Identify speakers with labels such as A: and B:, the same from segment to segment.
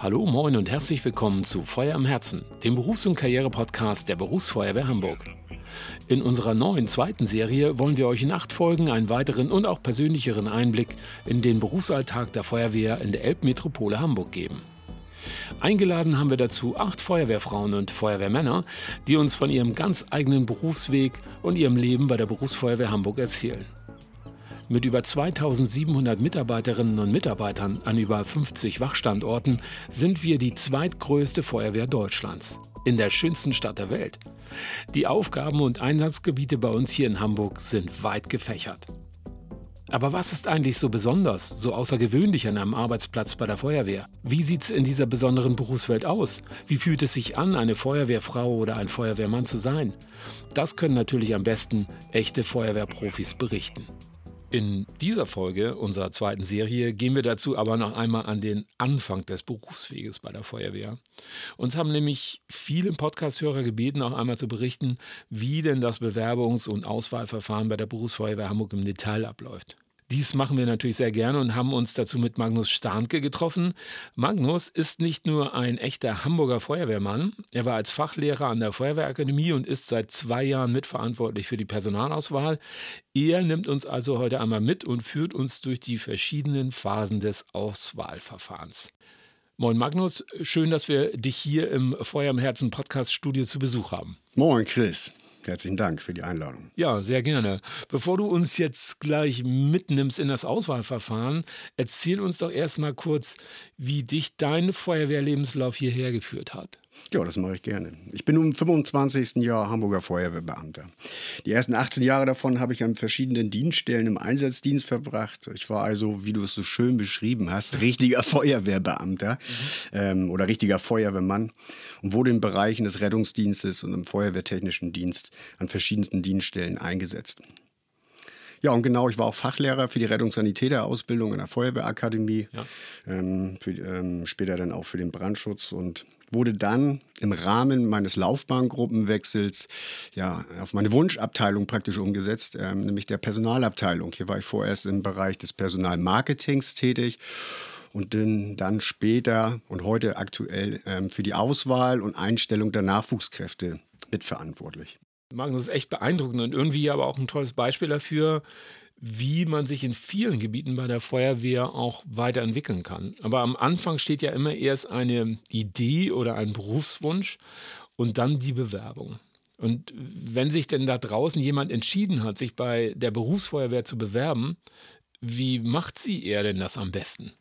A: Hallo, moin und herzlich willkommen zu Feuer im Herzen, dem Berufs- und Karriere-Podcast der Berufsfeuerwehr Hamburg. In unserer neuen zweiten Serie wollen wir euch in acht Folgen einen weiteren und auch persönlicheren Einblick in den Berufsalltag der Feuerwehr in der Elbmetropole Hamburg geben. Eingeladen haben wir dazu acht Feuerwehrfrauen und Feuerwehrmänner, die uns von ihrem ganz eigenen Berufsweg und ihrem Leben bei der Berufsfeuerwehr Hamburg erzählen. Mit über 2700 Mitarbeiterinnen und Mitarbeitern an über 50 Wachstandorten sind wir die zweitgrößte Feuerwehr Deutschlands. In der schönsten Stadt der Welt. Die Aufgaben und Einsatzgebiete bei uns hier in Hamburg sind weit gefächert. Aber was ist eigentlich so besonders, so außergewöhnlich an einem Arbeitsplatz bei der Feuerwehr? Wie sieht es in dieser besonderen Berufswelt aus? Wie fühlt es sich an, eine Feuerwehrfrau oder ein Feuerwehrmann zu sein? Das können natürlich am besten echte Feuerwehrprofis berichten. In dieser Folge unserer zweiten Serie gehen wir dazu aber noch einmal an den Anfang des Berufsweges bei der Feuerwehr. Uns haben nämlich viele Podcast-Hörer gebeten, auch einmal zu berichten, wie denn das Bewerbungs- und Auswahlverfahren bei der Berufsfeuerwehr Hamburg im Detail abläuft. Dies machen wir natürlich sehr gerne und haben uns dazu mit Magnus Starnke getroffen. Magnus ist nicht nur ein echter Hamburger Feuerwehrmann, er war als Fachlehrer an der Feuerwehrakademie und ist seit zwei Jahren mitverantwortlich für die Personalauswahl. Er nimmt uns also heute einmal mit und führt uns durch die verschiedenen Phasen des Auswahlverfahrens. Moin Magnus, schön, dass wir dich hier im Feuer im Herzen Podcast Studio zu Besuch haben.
B: Moin Chris. Herzlichen Dank für die Einladung.
A: Ja, sehr gerne. Bevor du uns jetzt gleich mitnimmst in das Auswahlverfahren, erzähl uns doch erstmal kurz, wie dich dein Feuerwehrlebenslauf hierher geführt hat.
B: Ja, das mache ich gerne. Ich bin im 25. Jahr Hamburger Feuerwehrbeamter. Die ersten 18 Jahre davon habe ich an verschiedenen Dienststellen im Einsatzdienst verbracht. Ich war also, wie du es so schön beschrieben hast, richtiger Feuerwehrbeamter mhm. ähm, oder richtiger Feuerwehrmann und wurde in Bereichen des Rettungsdienstes und im Feuerwehrtechnischen Dienst an verschiedensten Dienststellen eingesetzt. Ja, und genau, ich war auch Fachlehrer für die Rettungssanitäterausbildung in der Feuerwehrakademie, ja. ähm, für, ähm, später dann auch für den Brandschutz und wurde dann im Rahmen meines Laufbahngruppenwechsels ja, auf meine Wunschabteilung praktisch umgesetzt, ähm, nämlich der Personalabteilung. Hier war ich vorerst im Bereich des Personalmarketings tätig und dann, dann später und heute aktuell ähm, für die Auswahl und Einstellung der Nachwuchskräfte mitverantwortlich.
A: Magnus, das ist echt beeindruckend und irgendwie aber auch ein tolles Beispiel dafür, wie man sich in vielen Gebieten bei der Feuerwehr auch weiterentwickeln kann. Aber am Anfang steht ja immer erst eine Idee oder ein Berufswunsch und dann die Bewerbung. Und wenn sich denn da draußen jemand entschieden hat, sich bei der Berufsfeuerwehr zu bewerben, wie macht sie er denn das am besten?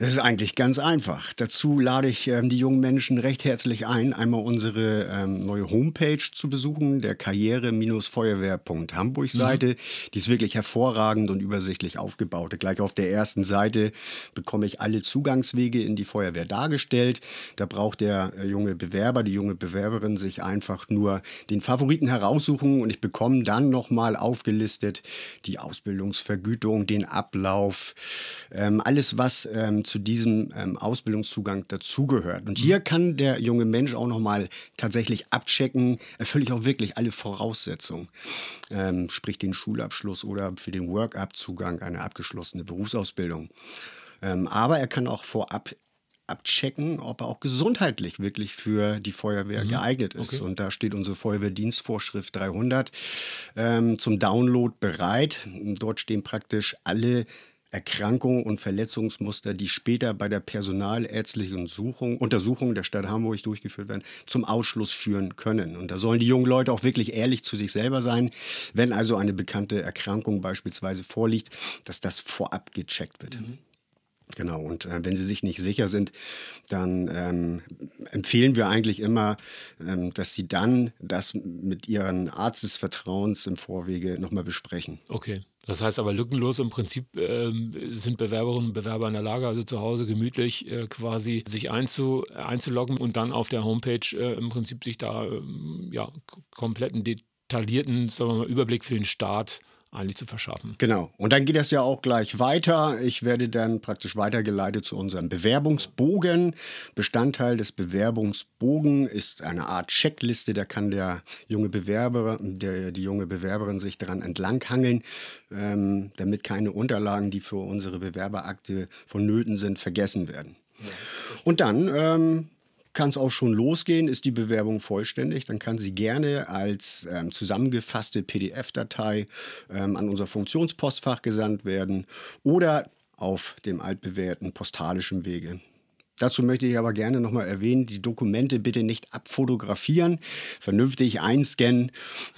B: Das ist eigentlich ganz einfach. Dazu lade ich ähm, die jungen Menschen recht herzlich ein, einmal unsere ähm, neue Homepage zu besuchen, der karriere-feuerwehr.hamburg-Seite. Mhm. Die ist wirklich hervorragend und übersichtlich aufgebaut. Gleich auf der ersten Seite bekomme ich alle Zugangswege in die Feuerwehr dargestellt. Da braucht der äh, junge Bewerber, die junge Bewerberin sich einfach nur den Favoriten heraussuchen und ich bekomme dann nochmal aufgelistet die Ausbildungsvergütung, den Ablauf, ähm, alles was ähm, zu diesem ähm, Ausbildungszugang dazugehört. Und hier mhm. kann der junge Mensch auch nochmal tatsächlich abchecken, erfülle ich auch wirklich alle Voraussetzungen, ähm, sprich den Schulabschluss oder für den Work-up-Zugang eine abgeschlossene Berufsausbildung. Ähm, aber er kann auch vorab abchecken, ob er auch gesundheitlich wirklich für die Feuerwehr mhm. geeignet ist. Okay. Und da steht unsere Feuerwehrdienstvorschrift 300 ähm, zum Download bereit. Dort stehen praktisch alle Erkrankungen und Verletzungsmuster, die später bei der personalärztlichen Untersuchung, Untersuchung der Stadt Hamburg durchgeführt werden, zum Ausschluss führen können. Und da sollen die jungen Leute auch wirklich ehrlich zu sich selber sein, wenn also eine bekannte Erkrankung beispielsweise vorliegt, dass das vorab gecheckt wird. Mhm. Genau, und äh, wenn Sie sich nicht sicher sind, dann ähm, empfehlen wir eigentlich immer, ähm, dass Sie dann das mit Ihren Arzt des Vertrauens im Vorwege nochmal besprechen.
A: Okay. Das heißt aber lückenlos im Prinzip äh, sind Bewerberinnen und Bewerber in der Lage, also zu Hause gemütlich äh, quasi sich einzu, einzuloggen und dann auf der Homepage äh, im Prinzip sich da ähm, ja, kompletten detaillierten sagen wir mal, Überblick für den Start eigentlich zu verschaffen.
B: Genau. Und dann geht das ja auch gleich weiter. Ich werde dann praktisch weitergeleitet zu unserem Bewerbungsbogen. Bestandteil des Bewerbungsbogen ist eine Art Checkliste. Da kann der junge Bewerber, der, die junge Bewerberin sich daran entlanghangeln, ähm, damit keine Unterlagen, die für unsere Bewerberakte vonnöten sind, vergessen werden. Und dann ähm, kann es auch schon losgehen. Ist die Bewerbung vollständig, dann kann sie gerne als ähm, zusammengefasste PDF-Datei ähm, an unser Funktionspostfach gesandt werden oder auf dem altbewährten postalischen Wege. Dazu möchte ich aber gerne nochmal erwähnen, die Dokumente bitte nicht abfotografieren, vernünftig einscannen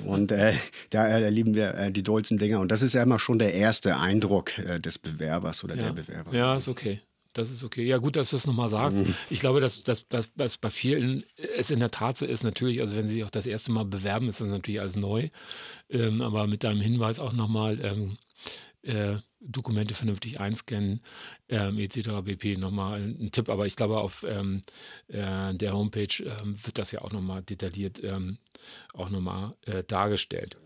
B: und äh, da erleben wir äh, die dollsten Dinger. Und das ist ja immer schon der erste Eindruck äh, des Bewerbers oder
A: ja.
B: der Bewerber.
A: Ja, ist okay. Das ist okay. Ja, gut, dass du es nochmal sagst. Mhm. Ich glaube, dass, dass, dass, dass, bei vielen es in der Tat so ist, natürlich, also wenn sie sich auch das erste Mal bewerben, ist das natürlich alles neu. Ähm, aber mit deinem Hinweis auch nochmal, ähm, äh, Dokumente vernünftig einscannen, ähm, etc. BP nochmal ein Tipp, aber ich glaube, auf ähm, äh, der Homepage ähm, wird das ja auch nochmal detailliert ähm, auch nochmal äh, dargestellt.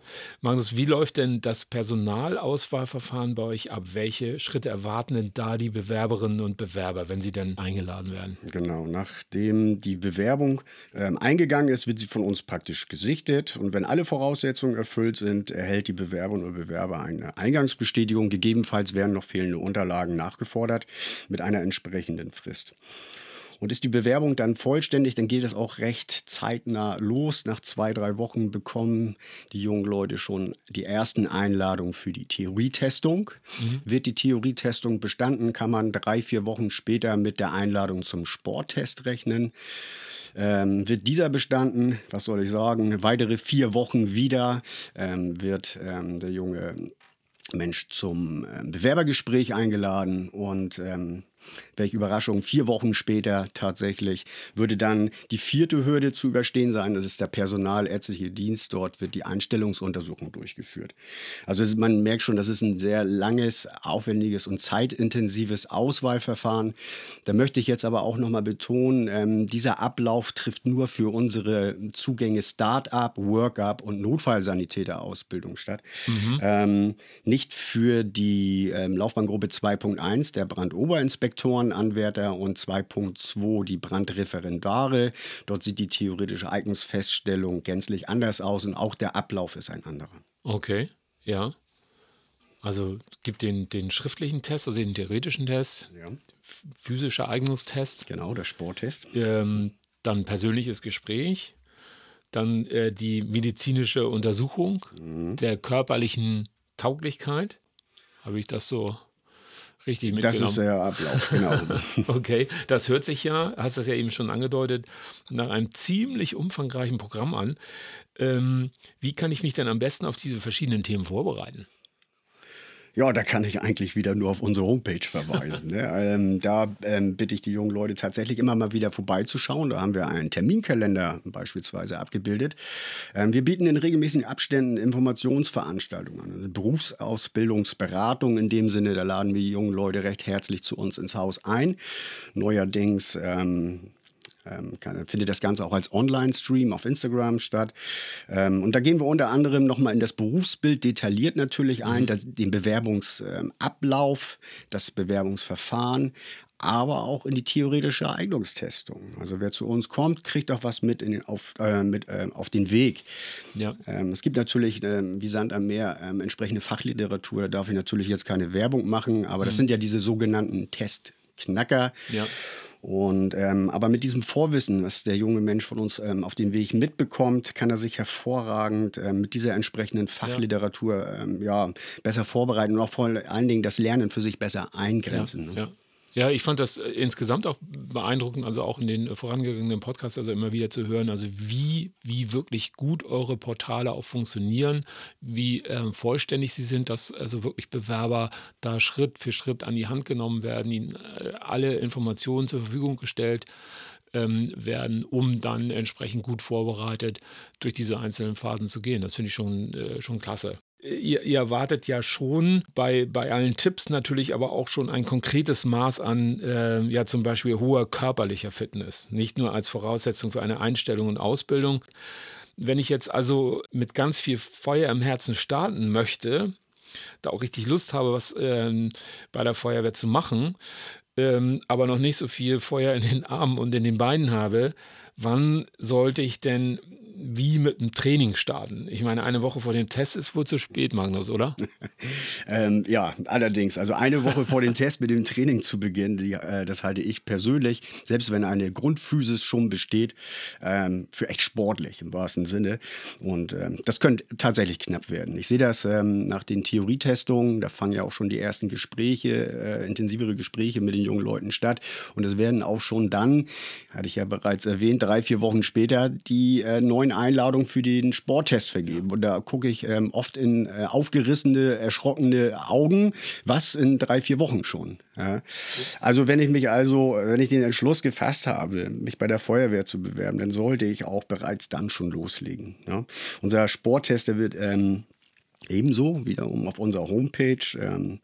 A: Magnus, wie läuft denn das Personalauswahlverfahren bei euch ab? Welche Schritte erwarten denn da die Bewerberinnen und Bewerber, wenn sie denn eingeladen werden?
B: Genau, nachdem die Bewerbung ähm, eingegangen ist, wird sie von uns praktisch gesichtet und wenn alle Voraussetzungen erfüllt sind, erhält die Bewerberin oder Bewerber eine Eingangsbestätigung. Gegebenenfalls werden noch fehlende Unterlagen nachgefordert mit einer entsprechenden Frist. Und ist die Bewerbung dann vollständig, dann geht es auch recht zeitnah los. Nach zwei, drei Wochen bekommen die jungen Leute schon die ersten Einladungen für die Theorietestung. Mhm. Wird die Theorietestung bestanden, kann man drei, vier Wochen später mit der Einladung zum Sporttest rechnen. Ähm, wird dieser bestanden, was soll ich sagen, weitere vier Wochen wieder ähm, wird ähm, der junge Mensch zum äh, Bewerbergespräch eingeladen und ähm, welche Überraschung, vier Wochen später tatsächlich würde dann die vierte Hürde zu überstehen sein. Das ist der personalärztliche Dienst. Dort wird die Einstellungsuntersuchung durchgeführt. Also man merkt schon, das ist ein sehr langes, aufwendiges und zeitintensives Auswahlverfahren. Da möchte ich jetzt aber auch nochmal betonen, ähm, dieser Ablauf trifft nur für unsere Zugänge Start-up, Work-up und Notfallsanitäterausbildung statt. Mhm. Ähm, nicht für die ähm, Laufbahngruppe 2.1 der Brandoberinspektion Inspektorenanwärter und 2.2 die Brandreferendare. Dort sieht die theoretische Eignungsfeststellung gänzlich anders aus und auch der Ablauf ist ein anderer.
A: Okay, ja. Also es gibt den, den schriftlichen Test, also den theoretischen Test, ja. physischer Eignungstest.
B: Genau, der Sporttest.
A: Ähm, dann persönliches Gespräch, dann äh, die medizinische Untersuchung mhm. der körperlichen Tauglichkeit. Habe ich das so richtig mitgenommen.
B: Das ist der Ablauf, genau.
A: okay, das hört sich ja, hast das ja eben schon angedeutet, nach einem ziemlich umfangreichen Programm an. Ähm, wie kann ich mich denn am besten auf diese verschiedenen Themen vorbereiten?
B: Ja, da kann ich eigentlich wieder nur auf unsere Homepage verweisen. ne? ähm, da ähm, bitte ich die jungen Leute tatsächlich immer mal wieder vorbeizuschauen. Da haben wir einen Terminkalender beispielsweise abgebildet. Ähm, wir bieten in regelmäßigen Abständen Informationsveranstaltungen an, also Berufsausbildungsberatung in dem Sinne. Da laden wir die jungen Leute recht herzlich zu uns ins Haus ein. Neuerdings ähm, ähm, kann, findet das Ganze auch als Online-Stream auf Instagram statt. Ähm, und da gehen wir unter anderem nochmal in das Berufsbild detailliert natürlich ein, mhm. das, den Bewerbungsablauf, das Bewerbungsverfahren, aber auch in die theoretische Eignungstestung. Also wer zu uns kommt, kriegt auch was mit, den, auf, äh, mit äh, auf den Weg. Ja. Ähm, es gibt natürlich, äh, wie Sand am Meer, ähm, entsprechende Fachliteratur. Da darf ich natürlich jetzt keine Werbung machen, aber mhm. das sind ja diese sogenannten Testknacker. Ja. Und ähm, aber mit diesem Vorwissen, was der junge Mensch von uns ähm, auf den Weg mitbekommt, kann er sich hervorragend ähm, mit dieser entsprechenden Fachliteratur ja. Ähm, ja. besser vorbereiten und auch vor allen Dingen das Lernen für sich besser eingrenzen.
A: Ja, ne? ja. Ja, ich fand das äh, insgesamt auch beeindruckend, also auch in den vorangegangenen Podcasts, also immer wieder zu hören, also wie, wie wirklich gut eure Portale auch funktionieren, wie äh, vollständig sie sind, dass also wirklich Bewerber da Schritt für Schritt an die Hand genommen werden, ihnen äh, alle Informationen zur Verfügung gestellt ähm, werden, um dann entsprechend gut vorbereitet durch diese einzelnen Phasen zu gehen. Das finde ich schon, äh, schon klasse. Ihr, ihr, erwartet ja schon bei, bei allen Tipps natürlich aber auch schon ein konkretes Maß an, äh, ja zum Beispiel hoher körperlicher Fitness, nicht nur als Voraussetzung für eine Einstellung und Ausbildung. Wenn ich jetzt also mit ganz viel Feuer im Herzen starten möchte, da auch richtig Lust habe, was ähm, bei der Feuerwehr zu machen, ähm, aber noch nicht so viel Feuer in den Armen und in den Beinen habe, wann sollte ich denn wie mit dem Training starten? Ich meine, eine Woche vor dem Test ist wohl zu spät, Magnus, oder?
B: ähm, ja, allerdings. Also eine Woche vor dem Test mit dem Training zu beginnen, die, äh, das halte ich persönlich, selbst wenn eine Grundphysis schon besteht, ähm, für echt sportlich im wahrsten Sinne. Und ähm, das könnte tatsächlich knapp werden. Ich sehe das ähm, nach den Theorietestungen, da fangen ja auch schon die ersten Gespräche, äh, intensivere Gespräche mit den jungen Leuten statt. Und es werden auch schon dann, hatte ich ja bereits erwähnt, drei, vier Wochen später die äh, neuen neuen Einladung für den Sporttest vergeben. Und da gucke ich ähm, oft in äh, aufgerissene, erschrockene Augen, was in drei, vier Wochen schon. Ja. Also wenn ich mich also, wenn ich den Entschluss gefasst habe, mich bei der Feuerwehr zu bewerben, dann sollte ich auch bereits dann schon loslegen. Ja. Unser Sporttest, der wird ähm, ebenso wiederum auf unserer Homepage ähm,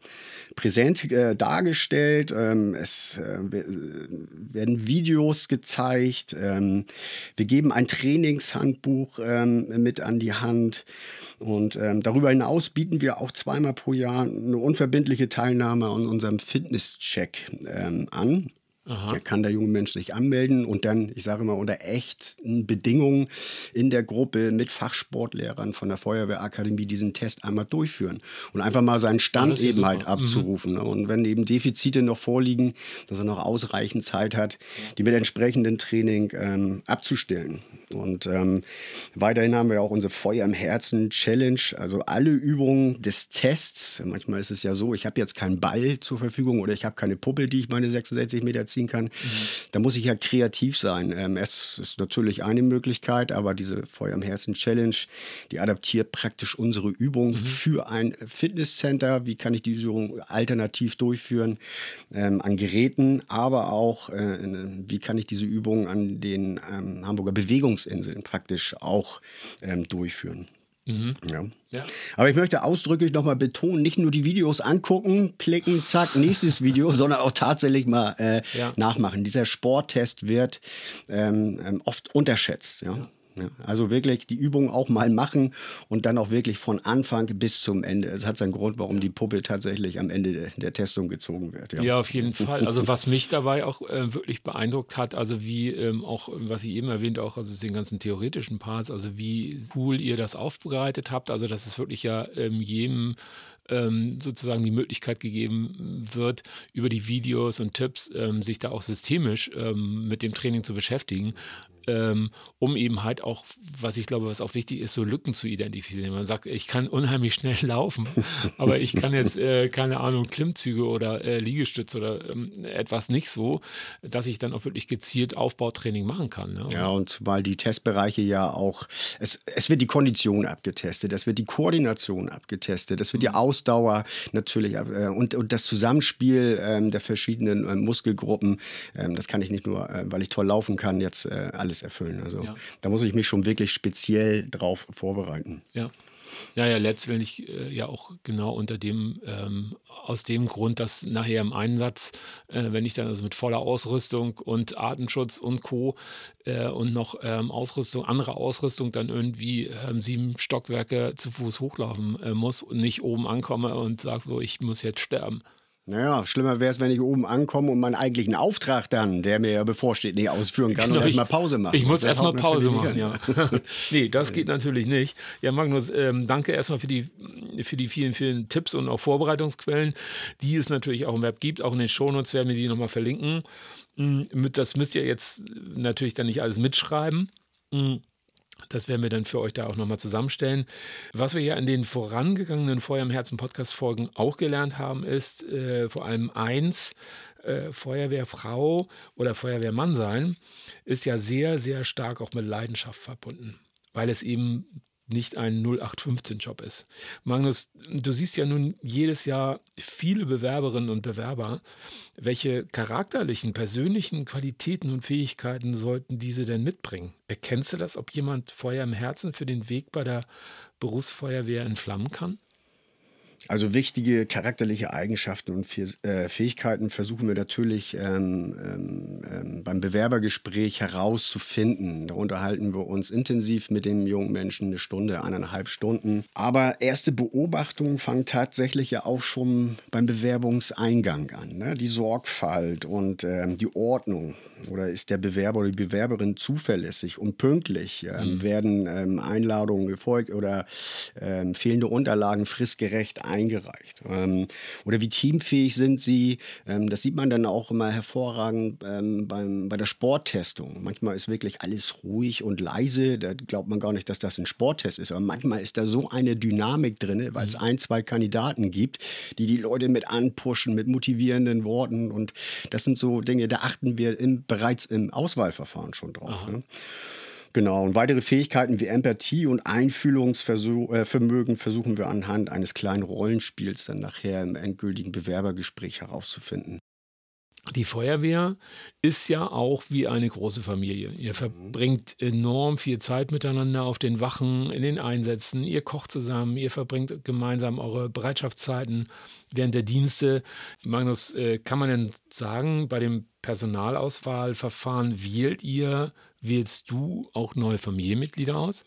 B: präsent äh, dargestellt. Ähm, es äh, werden Videos gezeigt. Ähm, wir geben ein Trainingshandbuch ähm, mit an die Hand. Und ähm, darüber hinaus bieten wir auch zweimal pro Jahr eine unverbindliche Teilnahme an unserem Fitnesscheck ähm, an. Aha. kann der junge Mensch sich anmelden und dann, ich sage mal, unter echten Bedingungen in der Gruppe mit Fachsportlehrern von der Feuerwehrakademie diesen Test einmal durchführen und einfach mal seinen Stand ja, eben halt abzurufen. Mhm. Und wenn eben Defizite noch vorliegen, dass er noch ausreichend Zeit hat, die mit entsprechendem Training ähm, abzustellen. Und ähm, weiterhin haben wir auch unsere Feuer im Herzen Challenge, also alle Übungen des Tests. Manchmal ist es ja so, ich habe jetzt keinen Ball zur Verfügung oder ich habe keine Puppe, die ich meine 66 Meter ziehen kann. Mhm. Da muss ich ja kreativ sein. Ähm, es ist natürlich eine Möglichkeit, aber diese Feuer im Herzen Challenge, die adaptiert praktisch unsere Übung mhm. für ein Fitnesscenter. Wie kann ich diese Übung alternativ durchführen ähm, an Geräten, aber auch, äh, wie kann ich diese Übung an den ähm, Hamburger Bewegungsinseln praktisch auch ähm, durchführen. Mhm. Ja. ja. Aber ich möchte ausdrücklich nochmal betonen, nicht nur die Videos angucken, klicken, zack, nächstes Video, sondern auch tatsächlich mal äh, ja. nachmachen. Dieser Sporttest wird ähm, ähm oft unterschätzt. Ja. ja. Ja, also wirklich die Übung auch mal machen und dann auch wirklich von Anfang bis zum Ende. Es hat seinen Grund, warum die Puppe tatsächlich am Ende der, Testung gezogen wird.
A: Ja. ja. auf jeden Fall. Also was mich dabei auch äh, wirklich beeindruckt hat, also wie ähm, auch, was ich eben erwähnt, auch also den ganzen theoretischen Parts, also wie cool ihr das aufbereitet habt. Also dass es wirklich ja ähm, jedem ähm, sozusagen die Möglichkeit gegeben wird, über die Videos und Tipps ähm, sich da auch systemisch ähm, mit dem Training zu beschäftigen ähm, um eben halt auch, was ich glaube, was auch wichtig ist, so Lücken zu identifizieren. Man sagt, ich kann unheimlich schnell laufen, aber ich kann jetzt, äh, keine Ahnung, Klimmzüge oder äh, Liegestütze oder ähm, etwas nicht so, dass ich dann auch wirklich gezielt Aufbautraining machen kann.
B: Ne? Ja, und weil die Testbereiche ja auch, es, es wird die Kondition abgetestet, es wird die Koordination abgetestet, es wird die mhm. Ausdauer natürlich äh, und, und das Zusammenspiel ähm, der verschiedenen äh, Muskelgruppen, ähm, das kann ich nicht nur, äh, weil ich toll laufen kann, jetzt äh, alles alles erfüllen. Also ja. da muss ich mich schon wirklich speziell drauf vorbereiten.
A: Ja. Ja, ja, letztendlich äh, ja auch genau unter dem, ähm, aus dem Grund, dass nachher im Einsatz, äh, wenn ich dann also mit voller Ausrüstung und Atemschutz und Co. Äh, und noch ähm, Ausrüstung, andere Ausrüstung dann irgendwie ähm, sieben Stockwerke zu Fuß hochlaufen äh, muss und nicht oben ankomme und sage so, ich muss jetzt sterben.
B: Naja, schlimmer wäre es, wenn ich oben ankomme und meinen eigentlichen Auftrag dann, der mir ja bevorsteht, nicht ausführen kann genau, und erstmal Pause machen.
A: Ich muss erstmal Pause machen, ja. nee, das geht natürlich nicht. Ja, Magnus, ähm, danke erstmal für die, für die vielen, vielen Tipps und auch Vorbereitungsquellen, die es natürlich auch im Web gibt. Auch in den Shownotes werden wir die nochmal verlinken. Mm, das müsst ihr jetzt natürlich dann nicht alles mitschreiben. Das werden wir dann für euch da auch nochmal zusammenstellen. Was wir ja in den vorangegangenen Feuer im Herzen Podcast-Folgen auch gelernt haben, ist äh, vor allem eins, äh, Feuerwehrfrau oder Feuerwehrmann sein, ist ja sehr, sehr stark auch mit Leidenschaft verbunden, weil es eben nicht ein 0815-Job ist. Magnus, du siehst ja nun jedes Jahr viele Bewerberinnen und Bewerber. Welche charakterlichen, persönlichen Qualitäten und Fähigkeiten sollten diese denn mitbringen? Erkennst du das, ob jemand Feuer im Herzen für den Weg bei der Berufsfeuerwehr entflammen kann?
B: Also wichtige charakterliche Eigenschaften und äh, Fähigkeiten versuchen wir natürlich ähm, ähm, ähm, beim Bewerbergespräch herauszufinden. Da unterhalten wir uns intensiv mit dem jungen Menschen eine Stunde, eineinhalb Stunden. Aber erste Beobachtungen fangen tatsächlich ja auch schon beim Bewerbungseingang an. Ne? Die Sorgfalt und ähm, die Ordnung. Oder ist der Bewerber oder die Bewerberin zuverlässig und pünktlich? Ähm, mhm. Werden ähm, Einladungen gefolgt oder fehlende Unterlagen fristgerecht eingereicht? Ähm, oder wie teamfähig sind sie? Ähm, das sieht man dann auch immer hervorragend ähm, beim, bei der Sporttestung. Manchmal ist wirklich alles ruhig und leise. Da glaubt man gar nicht, dass das ein Sporttest ist. Aber manchmal ist da so eine Dynamik drin, weil es mhm. ein, zwei Kandidaten gibt, die die Leute mit anpushen, mit motivierenden Worten. Und das sind so Dinge, da achten wir im, bereits im Auswahlverfahren schon drauf. Ne? Genau, und weitere Fähigkeiten wie Empathie und Einfühlungsvermögen äh, versuchen wir anhand eines kleinen Rollenspiels dann nachher im endgültigen Bewerbergespräch herauszufinden.
A: Die Feuerwehr ist ja auch wie eine große Familie. Ihr verbringt enorm viel Zeit miteinander auf den Wachen, in den Einsätzen. Ihr kocht zusammen, ihr verbringt gemeinsam eure Bereitschaftszeiten während der Dienste. Magnus, äh, kann man denn sagen, bei dem Personalauswahlverfahren wählt ihr Wählst du auch neue Familienmitglieder aus?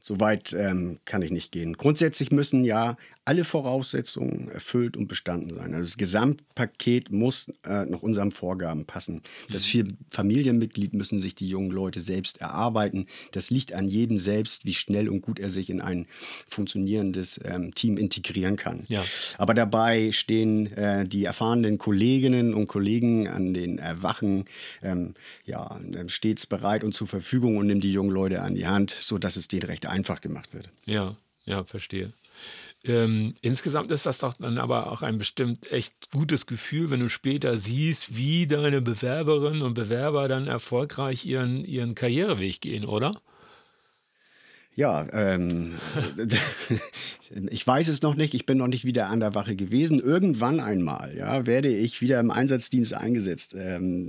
B: Soweit ähm, kann ich nicht gehen. Grundsätzlich müssen ja alle Voraussetzungen erfüllt und bestanden sein. Also das Gesamtpaket muss äh, nach unseren Vorgaben passen. Das vier Familienmitglied müssen sich die jungen Leute selbst erarbeiten. Das liegt an jedem selbst, wie schnell und gut er sich in ein funktionierendes ähm, Team integrieren kann. Ja. Aber dabei stehen äh, die erfahrenen Kolleginnen und Kollegen an den äh, Wachen ähm, ja, ähm, stets bereit und zur Verfügung und nehmen die jungen Leute an die Hand, sodass es denen recht einfach gemacht wird.
A: Ja, ja, verstehe. Ähm, insgesamt ist das doch dann aber auch ein bestimmt echt gutes Gefühl, wenn du später siehst, wie deine Bewerberinnen und Bewerber dann erfolgreich ihren, ihren Karriereweg gehen, oder?
B: Ja, ähm, ich weiß es noch nicht. Ich bin noch nicht wieder an der Wache gewesen. Irgendwann einmal, ja, werde ich wieder im Einsatzdienst eingesetzt. Ähm,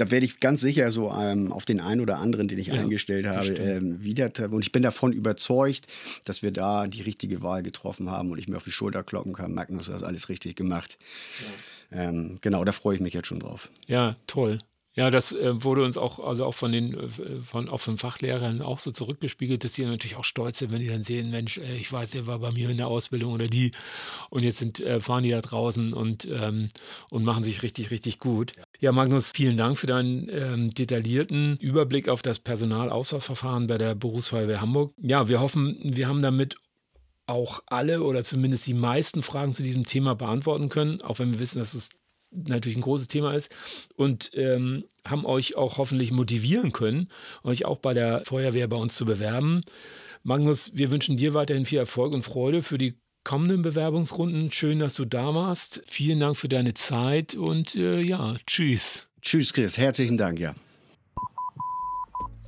B: da werde ich ganz sicher so ähm, auf den einen oder anderen, den ich ja, eingestellt habe, ähm, wieder. Und ich bin davon überzeugt, dass wir da die richtige Wahl getroffen haben und ich mir auf die Schulter kloppen kann. Magnus, du hast alles richtig gemacht. Ja. Ähm, genau, da freue ich mich jetzt schon drauf.
A: Ja, toll. Ja, das äh, wurde uns auch, also auch von den, äh, von, auch von Fachlehrern auch so zurückgespiegelt, dass die natürlich auch stolz sind, wenn die dann sehen, Mensch, äh, ich weiß, der war bei mir in der Ausbildung oder die und jetzt sind, äh, fahren die da draußen und, ähm, und machen sich richtig, richtig gut. Ja, Magnus, vielen Dank für deinen ähm, detaillierten Überblick auf das Personalauswahlverfahren bei der Berufsfeuerwehr Hamburg. Ja, wir hoffen, wir haben damit auch alle oder zumindest die meisten Fragen zu diesem Thema beantworten können, auch wenn wir wissen, dass es natürlich ein großes Thema ist und ähm, haben euch auch hoffentlich motivieren können, euch auch bei der Feuerwehr bei uns zu bewerben. Magnus, wir wünschen dir weiterhin viel Erfolg und Freude für die kommenden Bewerbungsrunden. Schön, dass du da warst. Vielen Dank für deine Zeit und äh, ja, tschüss.
B: Tschüss, Chris. Herzlichen Dank, ja.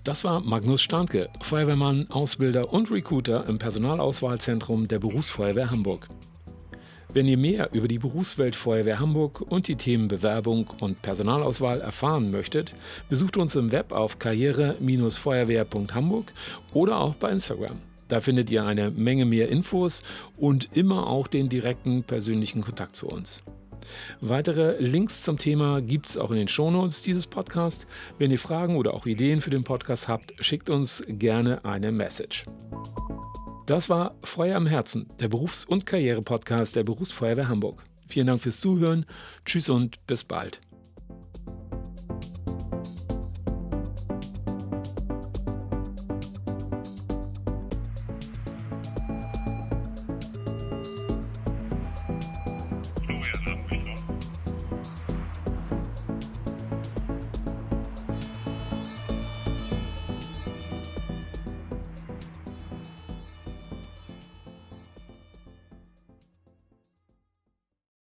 A: Das war Magnus Starnke, Feuerwehrmann, Ausbilder und Recruiter im Personalauswahlzentrum der Berufsfeuerwehr Hamburg. Wenn ihr mehr über die Berufswelt Feuerwehr Hamburg und die Themen Bewerbung und Personalauswahl erfahren möchtet, besucht uns im Web auf karriere-feuerwehr.hamburg oder auch bei Instagram. Da findet ihr eine Menge mehr Infos und immer auch den direkten persönlichen Kontakt zu uns. Weitere Links zum Thema gibt es auch in den Shownotes dieses Podcasts. Wenn ihr Fragen oder auch Ideen für den Podcast habt, schickt uns gerne eine Message. Das war Feuer am Herzen, der Berufs- und Karriere-Podcast der Berufsfeuerwehr Hamburg. Vielen Dank fürs Zuhören. Tschüss und bis bald.